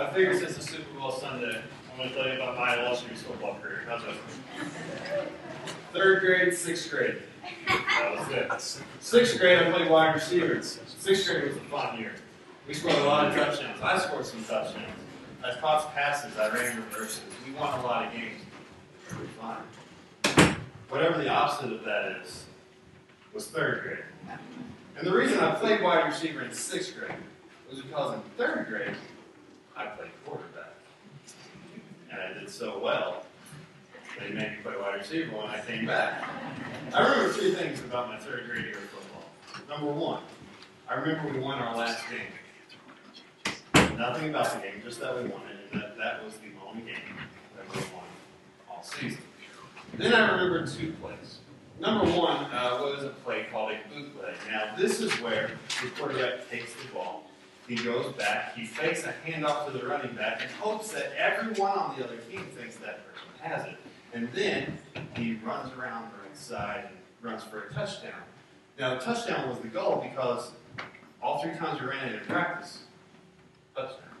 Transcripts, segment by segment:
I figure since the Super Bowl Sunday, I'm going to tell you about my illustrious football career. How's that? Third grade, sixth grade. That was it. Sixth grade, I played wide receiver. Sixth grade was a fun year. We scored a lot of touchdowns. I scored some touchdowns. I caught passes. I ran reverses. We won a lot of games. It was fun. Whatever the opposite of that is, was third grade. And the reason I played wide receiver in sixth grade was because in third grade, I played quarterback. And I did so well, they made me play wide receiver when I came back. I remember three things about my third grade year of football. Number one, I remember we won our last game. Nothing about the game, just that we won it, and that, that was the only game that we won all season. Then I remember two plays. Number one uh, was a play called a bootleg. Now, this is where the quarterback takes the ball, he goes back, he fakes a handoff to the running back, and hopes that everyone on the other team thinks that person has it. And then he runs around the right side and runs for a touchdown. Now, the touchdown was the goal because all three times we ran it in practice, touchdown.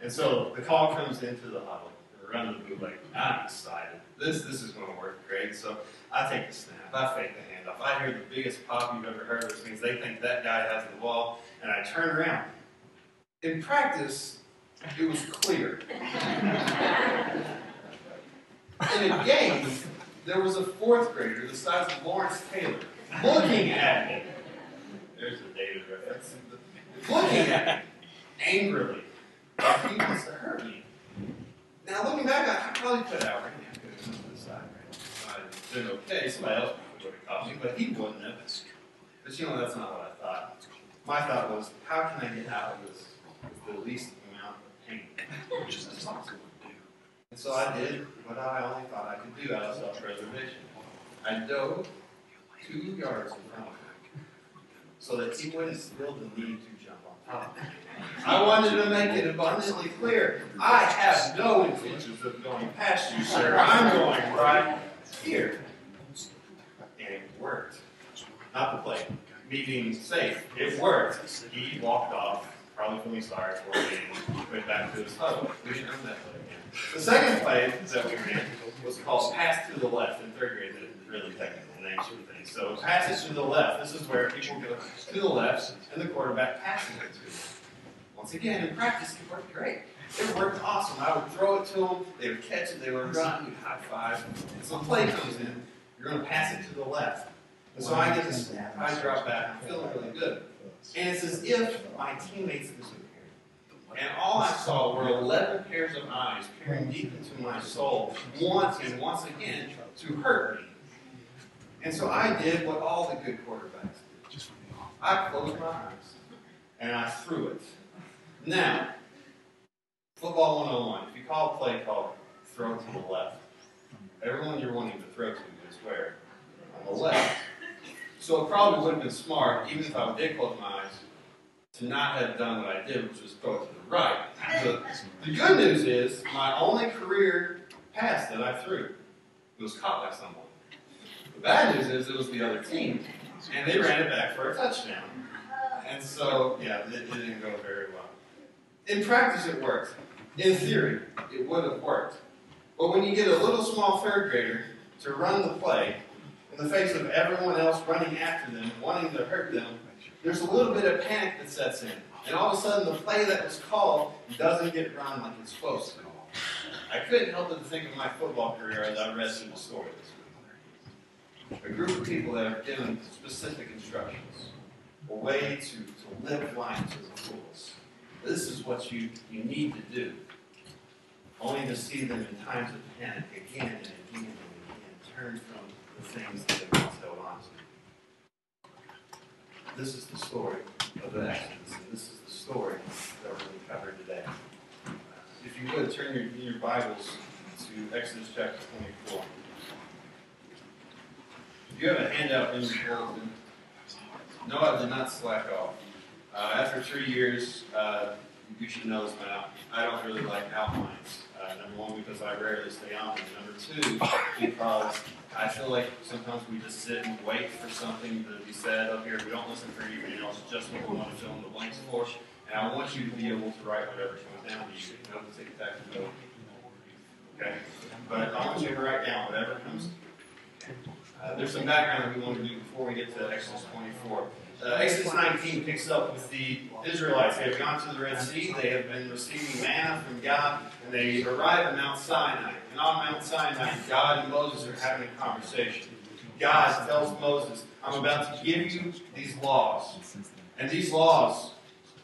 And so the call comes into the huddle. We're running the bootleg. I'm excited. This this is going to work great. So I take the snap. I fake the handoff. I hear the biggest pop you've ever heard, which means they think that guy has the ball, and I turn around. In practice, it was clear. In a game, there was a fourth grader the size of Lawrence Taylor looking at me. There's a David reference. Looking at me angrily. Like he wants to hurt me. Now, looking back, I probably could have. Right? I could have side. Right? I'd been okay. Somebody else would have caught me, but he wouldn't have. But you know, that's not what I thought. My thought was, how can I get out of this the least amount of pain? Which is impossible to do. And so I did what I only thought I could do out of self-preservation. I dove two yards in front of him so that he wouldn't feel the need to jump on top of me. I wanted to make it abundantly clear. I have no intentions of going past you, sir. I'm going right here. And it worked. Not the play. Me being safe. It worked. He walked off, probably feeling sorry for me, and went back to his huddle. We didn't run that play again. The second play that we ran was called pass to the left in third grade. The really technical names for things. So passes to the left. This is where people go to the left, and the quarterback passes it to them. Once again, in practice, it worked great. It worked awesome. I would throw it to them, they would catch it, they would run, we'd high five. And so the play comes in, you're going to pass it to the left. And so I get the snap, I drop back, I'm feeling really good. And it's as if my teammates disappeared. And all I saw were 11 pairs of eyes peering deep into my soul, wanting once again to hurt me. And so I did what all the good quarterbacks do. I closed my eyes and I threw it. Now, football 101. If you call a play called throw to the left, everyone you're wanting to throw to is where? On the left. So it probably would have been smart, even if I did close my eyes, to not have done what I did, which was it to the right. The, the good news is my only career pass that I threw was caught by someone. The bad news is it was the other team, and they ran it back for a touchdown. And so, yeah, it, it didn't go very well. In practice, it worked. In theory, it would have worked. But when you get a little small third grader to run the play in the face of everyone else running after them, wanting to hurt them, there's a little bit of panic that sets in. And all of a sudden, the play that was called doesn't get run like it's supposed to. I couldn't help but think of my football career as I read through the story. A group of people that are given specific instructions, a way to, to live life to the fullest. This is what you, you need to do. Only to see them in times of panic again and again and again turn from the things that they once held on. This is the story of the Exodus, and this is the story that we're going to cover today. If you would, turn your, your Bibles to Exodus chapter 24. If you have a handout in your bulletin, no, I did not slack off. Uh, after three years, uh, you should know this by now, I don't really like outlines. Uh, number one, because I rarely stay on them. Number two, because I feel like sometimes we just sit and wait for something to be said up here. We don't listen for anything else, just what we want to fill in the blanks for. And I want you to be able to write whatever comes down to you. Take it back to note. Okay? But I want you to write down whatever comes. Uh, there's some background that we want to do before we get to Exodus 24. Uh, Exodus 19 picks up with the Israelites. They have gone to the Red Sea. They have been receiving manna from God, and they arrive at Mount Sinai. And on Mount Sinai, God and Moses are having a conversation. God tells Moses, I'm about to give you these laws. And these laws,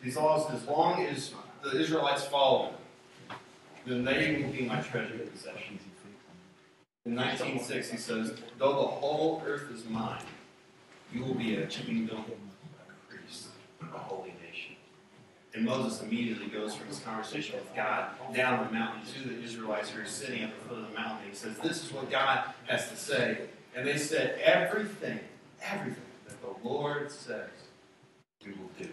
these laws, as long as the Israelites follow them, then they will be my treasured possession. In 1906, he says, Though the whole earth is mine, you will be a kingdom, a priest, a holy nation. And Moses immediately goes from his conversation with God down the mountain to the Israelites who are sitting at the foot of the mountain. He says, This is what God has to say. And they said, Everything, everything that the Lord says, we will do.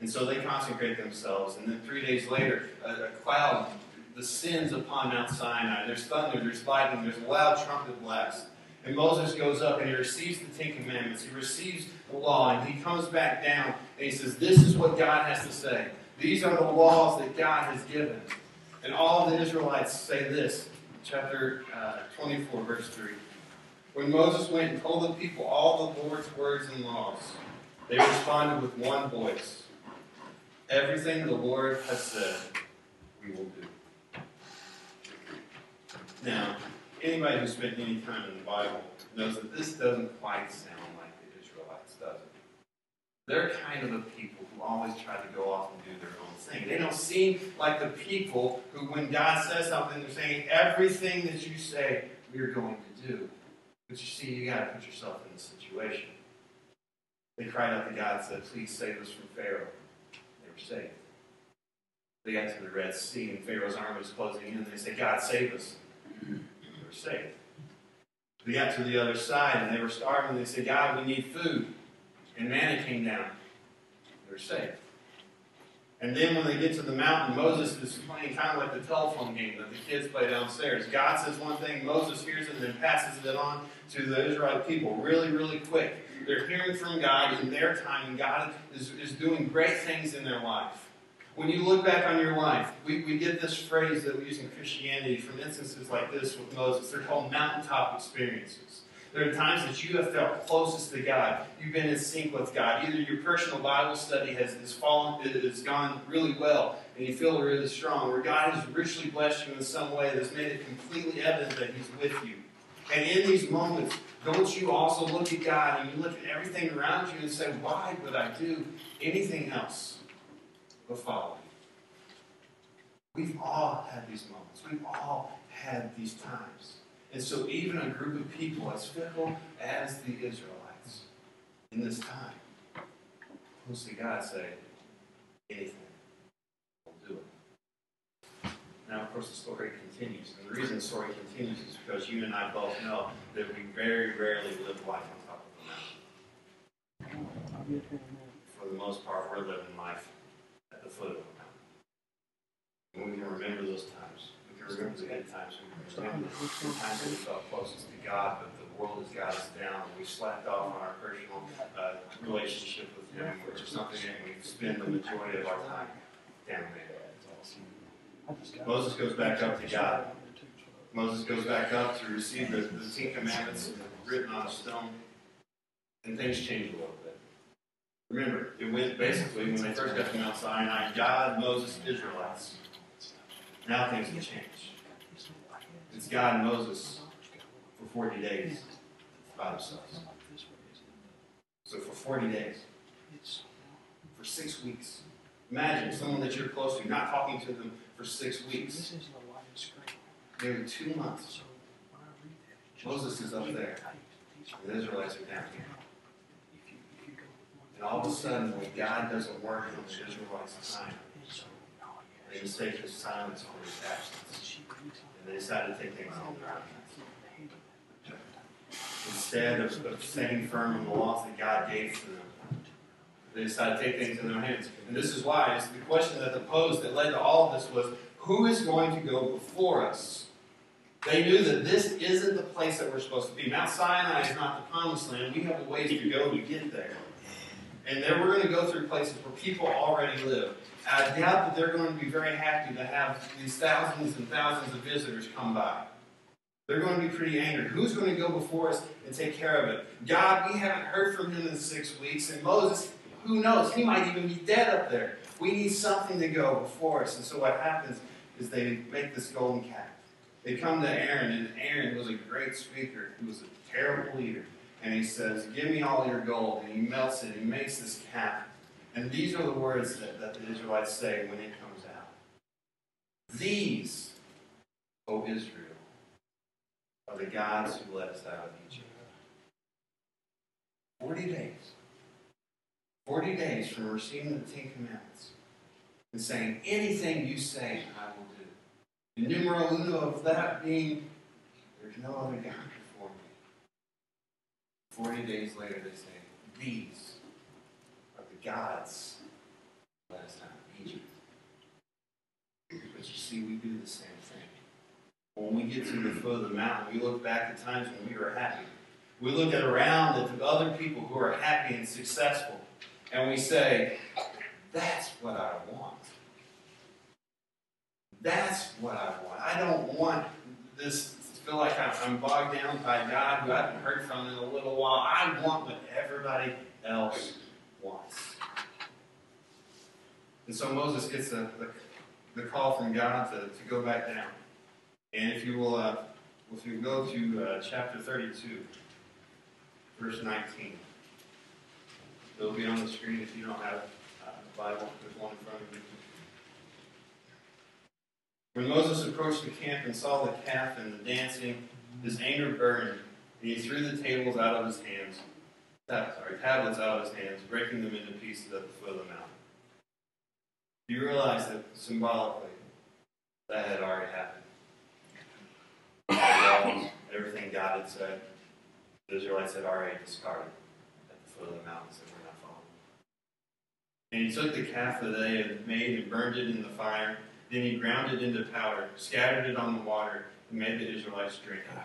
And so they consecrate themselves. And then three days later, a, a cloud descends upon Mount Sinai. There's thunder, there's lightning, there's loud trumpet blast. And Moses goes up and he receives the Ten Commandments. He receives the law, and he comes back down and he says, This is what God has to say. These are the laws that God has given. And all the Israelites say this, chapter uh, 24, verse 3. When Moses went and told the people all the Lord's words and laws, they responded with one voice Everything the Lord has said, we will do. Now, anybody who's spent any time in the Bible knows that this doesn't quite sound like the Israelites, does it? They're kind of the people who always try to go off and do their own thing. They don't seem like the people who, when God says something, they're saying, everything that you say, we're going to do. But you see, you got to put yourself in the situation. They cried out to God and said, Please save us from Pharaoh. They were saved. They got to the Red Sea, and Pharaoh's army was closing in, and they said, God, save us. Saved. They got to the other side, and they were starving, they said, God, we need food. And manna came down. They were saved. And then when they get to the mountain, Moses is playing kind of like the telephone game that the kids play downstairs. God says one thing, Moses hears it, and then passes it on to the Israelite people really, really quick. They're hearing from God in their time, and God is, is doing great things in their life. When you look back on your life, we, we get this phrase that we use in Christianity from instances like this with Moses. They're called mountaintop experiences. There are times that you have felt closest to God. You've been in sync with God. Either your personal Bible study has, has fallen, has gone really well, and you feel really strong, or God has richly blessed you in some way that's made it completely evident that He's with you. And in these moments, don't you also look at God and you look at everything around you and say, why would I do anything else but following. We've all had these moments. We've all had these times. And so, even a group of people as fickle as the Israelites in this time will see God say, anything, we'll do it. Now, of course, the story continues. And the reason the story continues is because you and I both know that we very rarely live life on top of a mountain. For the most part, we're living life at the foot of a mountain. And we can remember those times. We can remember the good times. We can remember the times that we felt closest to God, but the world has got us down. We slacked off on our personal uh, relationship with Him, which is something that we spend the majority of our time down there. Moses goes back up to God. Moses goes back up to receive the, the Ten Commandments written on a stone, and things change a little bit. Remember, it went basically when they first got to Mount Sinai, God, Moses, Israelites. Now things have changed. It's God and Moses for 40 days by themselves. So for 40 days, for six weeks, imagine someone that you're close to, not talking to them for six weeks. Nearly two months. Moses is up there. The Israelites are down here. And all of a sudden, when God doesn't work the Israelites' time, they mistake his silence for his absence. And they decide to take things in their own hands. Instead of, of staying firm in the laws that God gave to them, they decide to take things in their hands. And this is why it's the question that they posed that led to all of this was who is going to go before us? They knew that this isn't the place that we're supposed to be. Mount Sinai is not the promised land. We have a ways to go to get there. And then we're going to go through places where people already live. I doubt that they're going to be very happy to have these thousands and thousands of visitors come by. They're going to be pretty angry. Who's going to go before us and take care of it? God, we haven't heard from him in six weeks. And Moses, who knows? He might even be dead up there. We need something to go before us. And so what happens is they make this golden calf. They come to Aaron, and Aaron was a great speaker. He was a terrible leader. And he says, Give me all your gold. And he melts it. He makes this calf. And these are the words that, that the Israelites say when it comes out. These, O Israel, are the gods who led us out of Egypt. Forty days. Forty days from receiving the Ten Commandments and saying, Anything you say, I will do. The numero uno of that being, There's no other God before me. Forty days later, they say, These gods last time in Egypt. But you see, we do the same thing. When we get to the foot of the mountain, we look back at times when we were happy. We look at around at the other people who are happy and successful, and we say, That's what I want. That's what I want. I don't want this to feel like I'm bogged down by God who I haven't heard from in a little while. I want what everybody else wants. And so Moses gets the, the, the call from God to, to go back down. And if you will, uh, if you go to uh, chapter 32, verse 19, it'll be on the screen if you don't have uh, a Bible. There's one in front of you. When Moses approached the camp and saw the calf and the dancing, his anger burned, and he threw the tables out of his hands, sorry, tablets out of his hands, breaking them into pieces at the foot of the mountain. You realize that symbolically, that had already happened. Laws, everything God had said, the Israelites had already discarded at the foot of the mountains that were not following. And he took the calf that they had made and burned it in the fire. Then he ground it into powder, scattered it on the water, and made the Israelites drink it.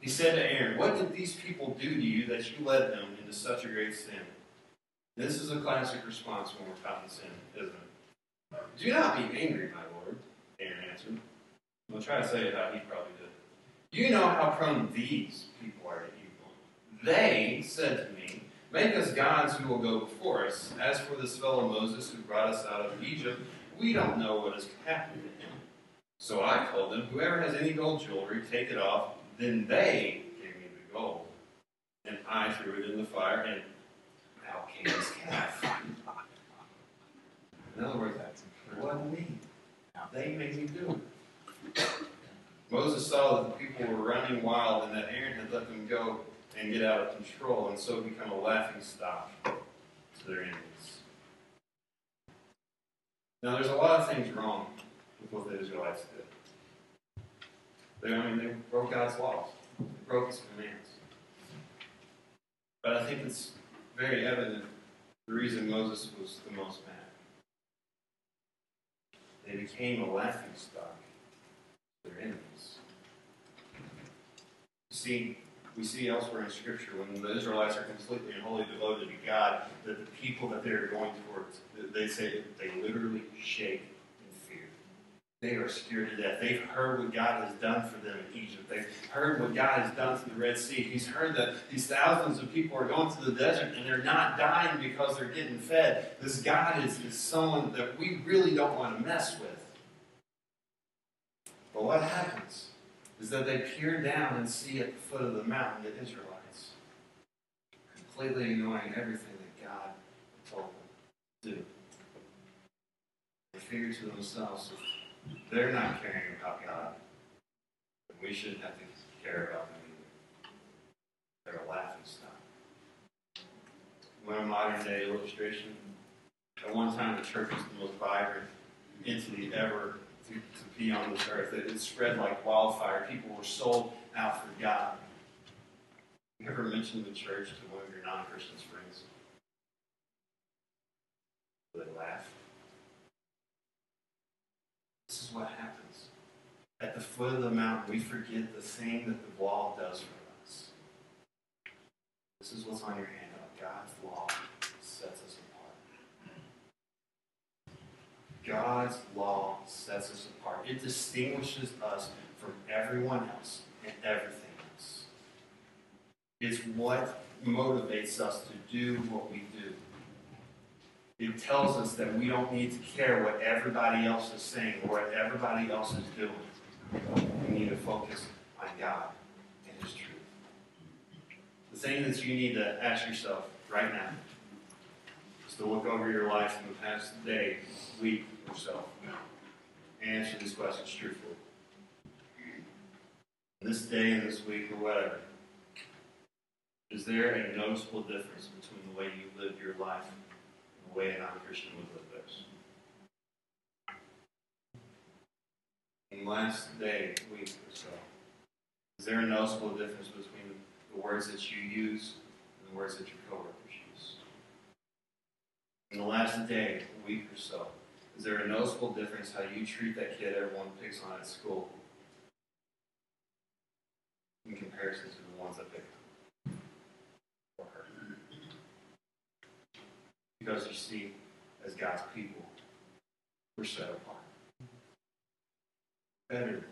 He said to Aaron, What did these people do to you that you led them into such a great sin? This is a classic response when we're caught in sin, isn't it? Do not be angry, my Lord, Aaron answered. I'll try to say it how he probably did. You know how prone these people are to evil. They said to me, Make us gods who will go before us. As for this fellow Moses who brought us out of Egypt, we don't know what has happened to him. So I told them, Whoever has any gold jewelry, take it off. Then they gave me the gold. And I threw it in the fire, and out came this calf. In other words, wasn't me. They made me do it. Moses saw that the people were running wild and that Aaron had let them go and get out of control and so become a laughing stock to their enemies. Now, there's a lot of things wrong with what the Israelites did. They, I mean, they broke God's laws, they broke His commands. But I think it's very evident the reason Moses was the most mad. They became a laughing stock to their enemies. See, we see elsewhere in Scripture when the Israelites are completely and wholly devoted to God, that the people that they are going towards, they say they literally shake. They are scared to death. They've heard what God has done for them in Egypt. They've heard what God has done to the Red Sea. He's heard that these thousands of people are going to the desert and they're not dying because they're getting fed. This God is, is someone that we really don't want to mess with. But what happens? is that they peer down and see at the foot of the mountain the Israelites, completely ignoring everything that God told them to do. They figure to themselves, they're not caring about God, we shouldn't have to care about them either. They're a laughing stock. One modern day illustration. At one time, the church was the most vibrant entity ever to, to be on this earth. It, it spread like wildfire. People were sold out for God. You ever mentioned the church to one of your non Christian friends? They laugh. This is what happens. At the foot of the mountain, we forget the thing that the law does for us. This is what's on your handout. God's law sets us apart. God's law sets us apart. It distinguishes us from everyone else and everything else. It's what motivates us to do what we do. It tells us that we don't need to care what everybody else is saying or what everybody else is doing. We need to focus on God and His truth. The thing that you need to ask yourself right now is to look over your life in the past day, week, or so, and answer these questions truthfully. This day and this week or whatever, is there a noticeable difference between the way you live your life and the way a non-Christian would live theirs? In the last day, week or so, is there a noticeable difference between the words that you use and the words that your coworkers use? In the last day, week or so, is there a noticeable difference how you treat that kid everyone picks on at school in comparison to the ones that pick or her? Because you see, as God's people, we're set apart. Better.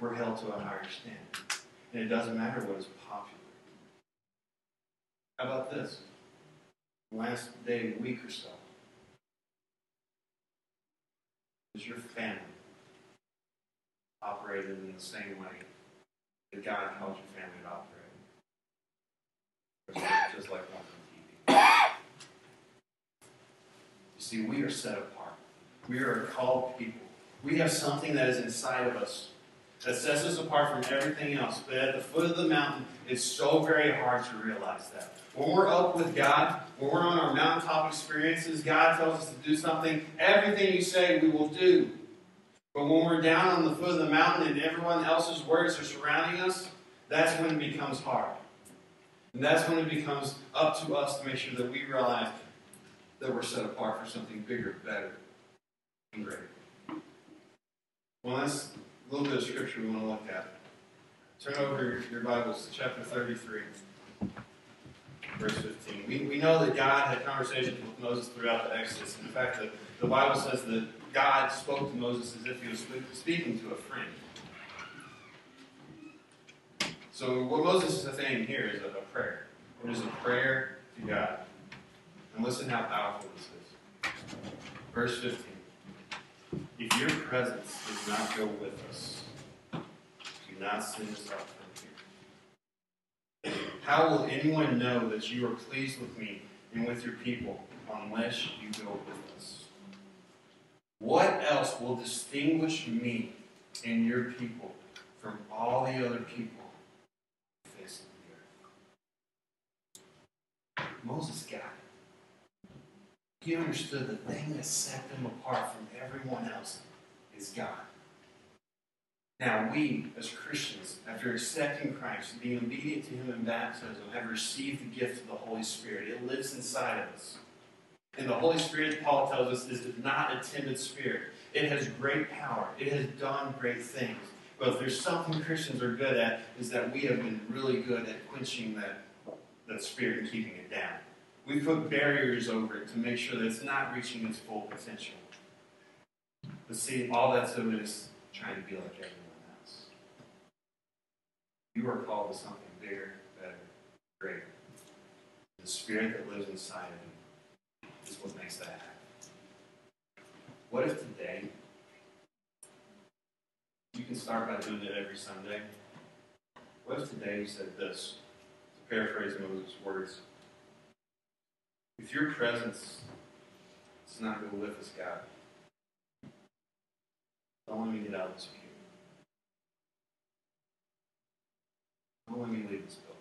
We're held to a higher standard. And it doesn't matter what is popular. How about this? Last day, week or so. Is your family operated in the same way that God calls your family to operate? Just like watching TV? You see, we are set apart. We are called people. We have something that is inside of us that sets us apart from everything else. But at the foot of the mountain, it's so very hard to realize that. When we're up with God, when we're on our mountaintop experiences, God tells us to do something. Everything you say, we will do. But when we're down on the foot of the mountain and everyone else's words are surrounding us, that's when it becomes hard. And that's when it becomes up to us to make sure that we realize that we're set apart for something bigger, better, and greater. Well, that's a little bit of scripture we want to look at. Turn over your Bibles to chapter 33, verse 15. We, we know that God had conversations with Moses throughout the Exodus. In fact, the, the Bible says that God spoke to Moses as if he was speaking to a friend. So, what Moses is saying here is a, a prayer. It is a prayer to God. And listen how powerful this is. Verse 15. If your presence does not go with us, do not send us out from here. How will anyone know that you are pleased with me and with your people unless you go with us? What else will distinguish me and your people from all the other people of the earth? Moses got it. He understood the thing that set them apart from everyone else is God. Now, we as Christians, after accepting Christ, being obedient to Him in baptism, have received the gift of the Holy Spirit. It lives inside of us. And the Holy Spirit, Paul tells us, is not a timid spirit. It has great power. It has done great things. But if there's something Christians are good at, is that we have been really good at quenching that, that spirit and keeping it down. We put barriers over it to make sure that it's not reaching its full potential. But see, all that's doing is trying to be like everyone else. You are called to something bigger, better, greater. The spirit that lives inside of you is what makes that happen. What if today you can start by doing it every Sunday? What if today you said this? To paraphrase Moses' words. If your presence does not go with us, God, don't let me get out of this pew. Don't let me leave this building.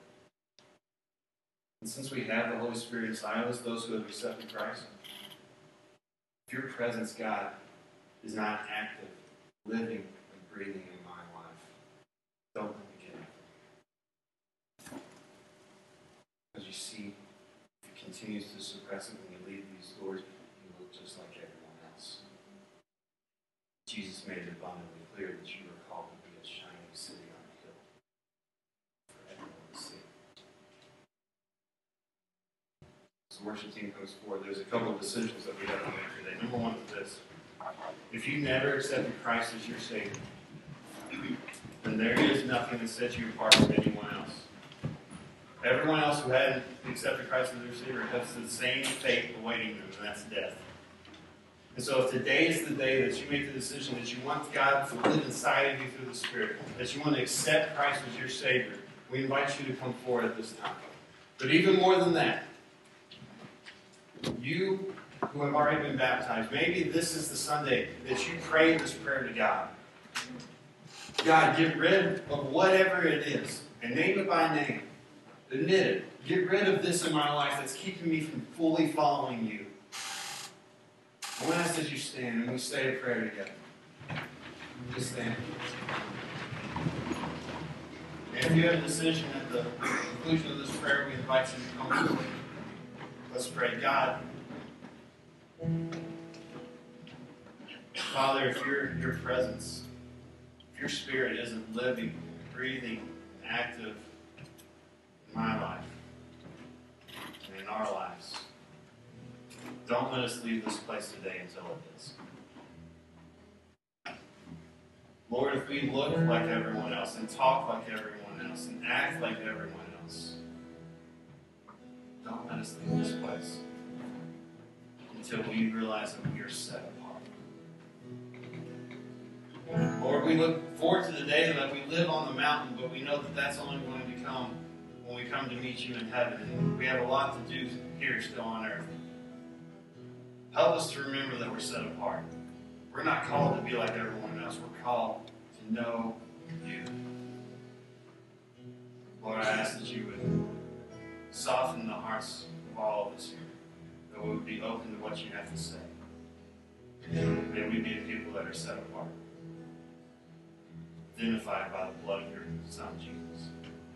And since we have the Holy Spirit inside of us, those who have accepted Christ, if your presence, God, is not active, living, and breathing in my life, don't let me get out. Because you see, continues to suppress it when you leave these doors, you look just like everyone else. Jesus made it abundantly clear that you are called to be a shining city on a hill for everyone to see. So the worship team comes forward, there's a couple of decisions that we have to make today. Number one is this. If you never accepted Christ as your Savior, then there is nothing that sets you apart from anyone else. Everyone else who hadn't accepted Christ as their Savior has the same fate awaiting them, and that's death. And so if today is the day that you make the decision that you want God to live inside of you through the Spirit, that you want to accept Christ as your Savior, we invite you to come forward at this time. But even more than that, you who have already been baptized, maybe this is the Sunday that you pray this prayer to God. God, get rid of whatever it is, and name it by name. Admit it. Get rid of this in my life that's keeping me from fully following you. I want to ask that you stand and we say a prayer together. Just stand. And if you have a decision at the conclusion of this prayer, we invite you to come forward. Let's pray. God, Father, if your, your presence, if your spirit isn't living, breathing, active my life and in our lives, don't let us leave this place today until it is. Lord, if we look like everyone else and talk like everyone else and act like everyone else, don't let us leave this place until we realize that we are set apart. Lord, we look forward to the day that we live on the mountain, but we know that that's only going to come when we come to meet you in heaven. We have a lot to do here still on earth. Help us to remember that we're set apart. We're not called to be like everyone else. We're called to know you. Lord, I ask that you would soften the hearts of all of us here, that we would be open to what you have to say. May we be a people that are set apart, identified by the blood of your Son, Jesus.